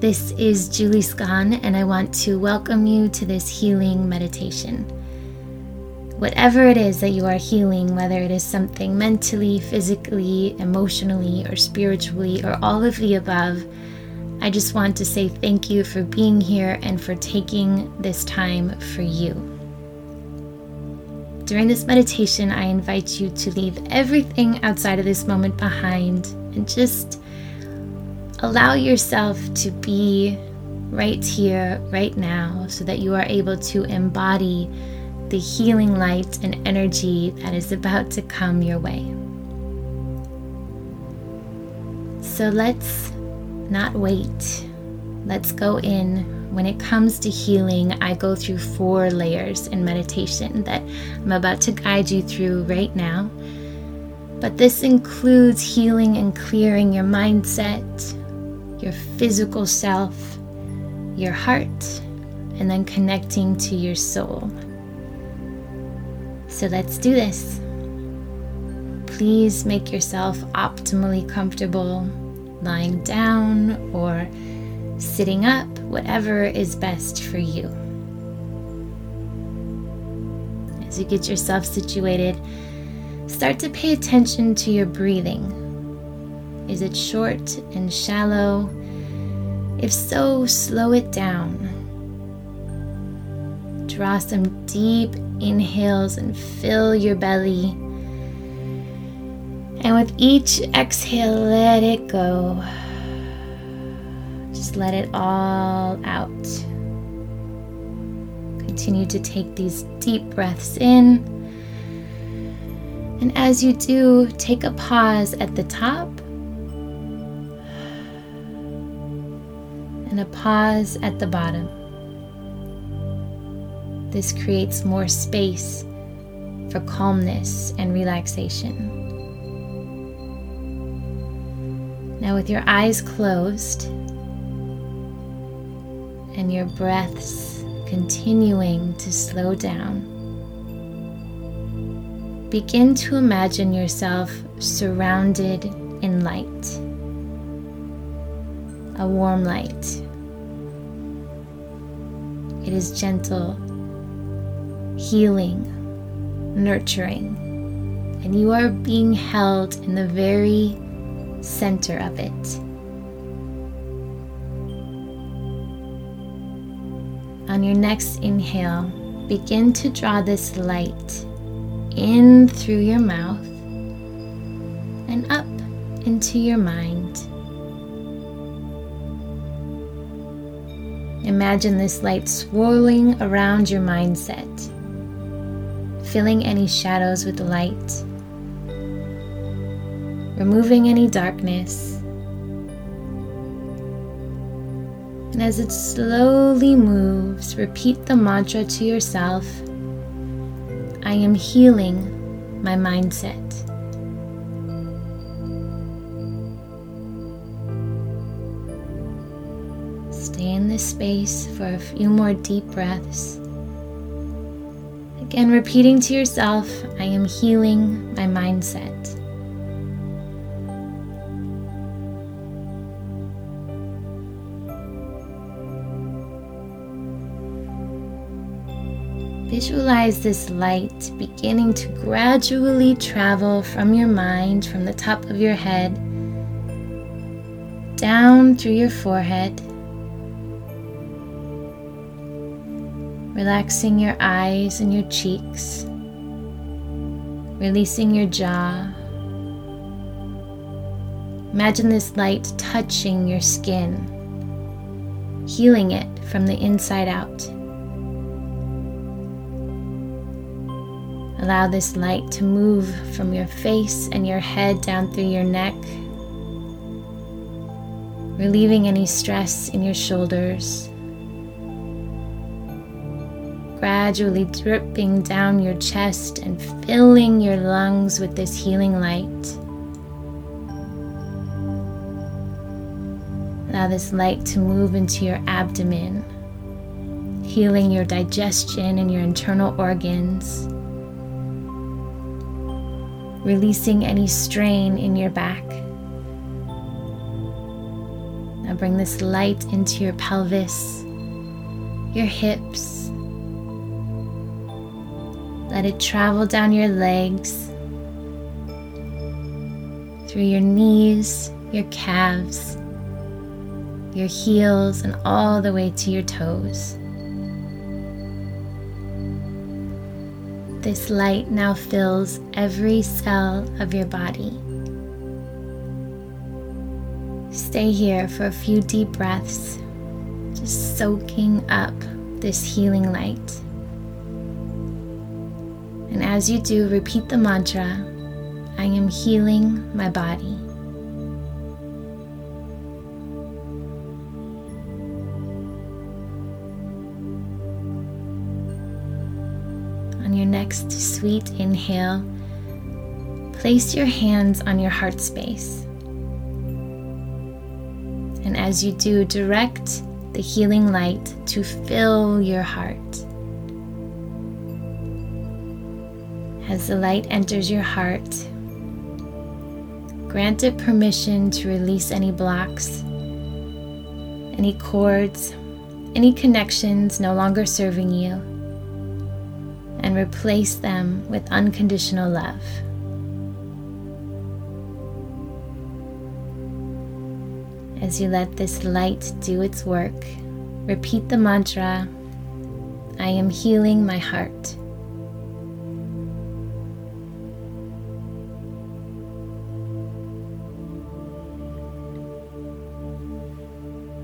This is Julie Scon, and I want to welcome you to this healing meditation. Whatever it is that you are healing, whether it is something mentally, physically, emotionally, or spiritually, or all of the above, I just want to say thank you for being here and for taking this time for you. During this meditation, I invite you to leave everything outside of this moment behind and just allow yourself to be right here, right now, so that you are able to embody the healing light and energy that is about to come your way. So let's not wait. Let's go in. When it comes to healing, I go through four layers in meditation that I'm about to guide you through right now. But this includes healing and clearing your mindset, your physical self, your heart, and then connecting to your soul. So let's do this. Please make yourself optimally comfortable lying down or sitting up, whatever is best for you. As you get yourself situated, start to pay attention to your breathing. Is it short and shallow? If so, slow it down. Draw some deep inhales and fill your belly. And with each exhale, let it go. Just let it all out. Continue to take these deep breaths in. And as you do, take a pause at the top a pause at the bottom. This creates more space for calmness and relaxation. Now, with your eyes closed and your breaths continuing to slow down, begin to imagine yourself surrounded in light, a warm light. It is gentle healing, nurturing, and you are being held in the very center of it. On your next inhale, begin to draw this light in through your mouth and up into your mind. Imagine this light swirling around your mindset filling any shadows with light, removing any darkness. And as it slowly moves, repeat the mantra to yourself I am healing my mindset. Stay in this space for a few more deep breaths. Again, repeating to yourself, I am healing my mindset. Visualize this light beginning to gradually travel from your mind, from the top of your head, down through your forehead relaxing your eyes and your cheeks, releasing your jaw. Imagine this light touching your skin, healing it from the inside out. Allow this light to move from your face and your head down through your neck, relieving any stress in your shoulders gradually dripping down your chest and filling your lungs with this healing light. Allow this light to move into your abdomen, healing your digestion and your internal organs, releasing any strain in your back. Now bring this light into your pelvis, your hips. Let it travel down your legs, through your knees, your calves, your heels, and all the way to your toes. This light now fills every cell of your body. Stay here for a few deep breaths, just soaking up this healing light. And as you do, repeat the mantra I am healing my body. On your next sweet inhale, place your hands on your heart space. And as you do, direct the healing light to fill your heart. As the light enters your heart, grant it permission to release any blocks, any cords, any connections no longer serving you, and replace them with unconditional love. As you let this light do its work, repeat the mantra I am healing my heart.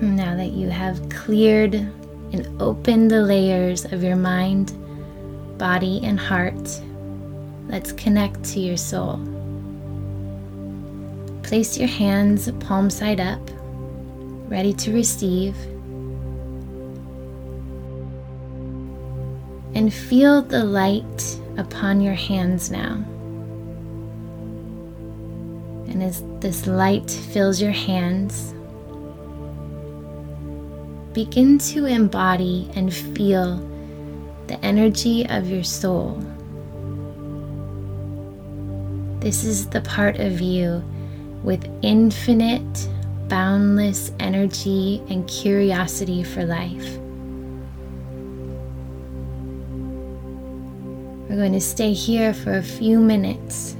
Now that you have cleared and opened the layers of your mind, body, and heart, let's connect to your soul. Place your hands palm side up, ready to receive. And feel the light upon your hands now. And as this light fills your hands, begin to embody and feel the energy of your soul. This is the part of you with infinite, boundless energy and curiosity for life. We're going to stay here for a few minutes,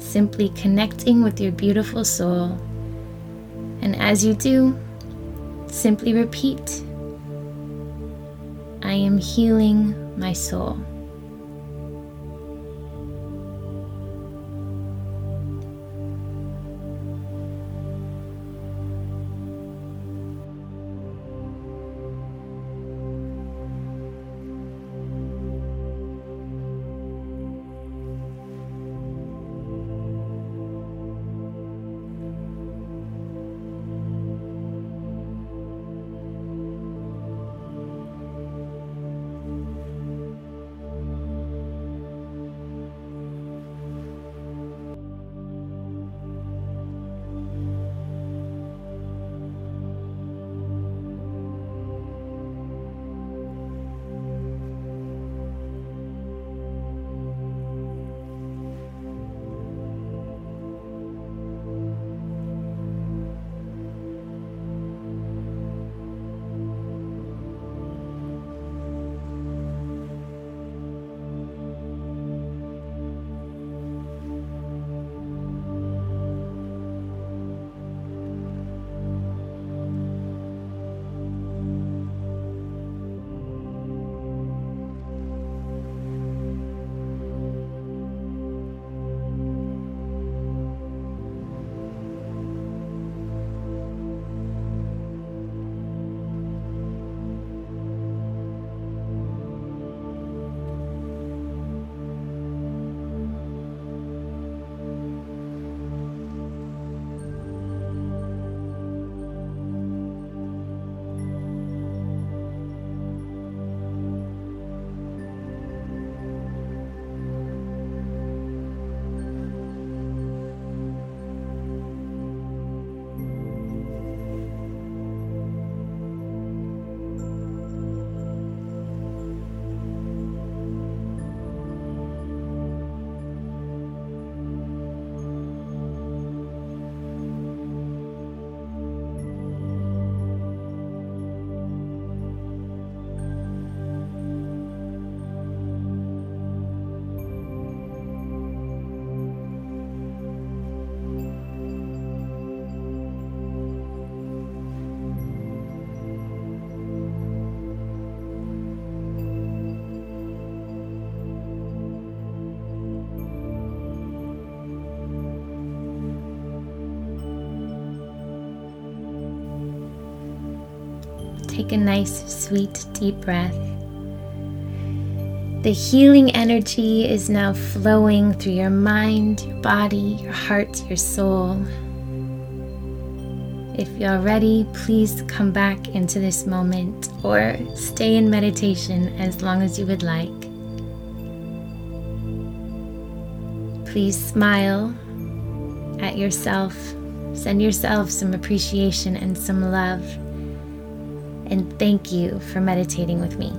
simply connecting with your beautiful soul. And as you do, Simply repeat I am healing my soul. Take a nice, sweet, deep breath. The healing energy is now flowing through your mind, your body, your heart, your soul. If you're ready, please come back into this moment or stay in meditation as long as you would like. Please smile at yourself. Send yourself some appreciation and some love. And thank you for meditating with me.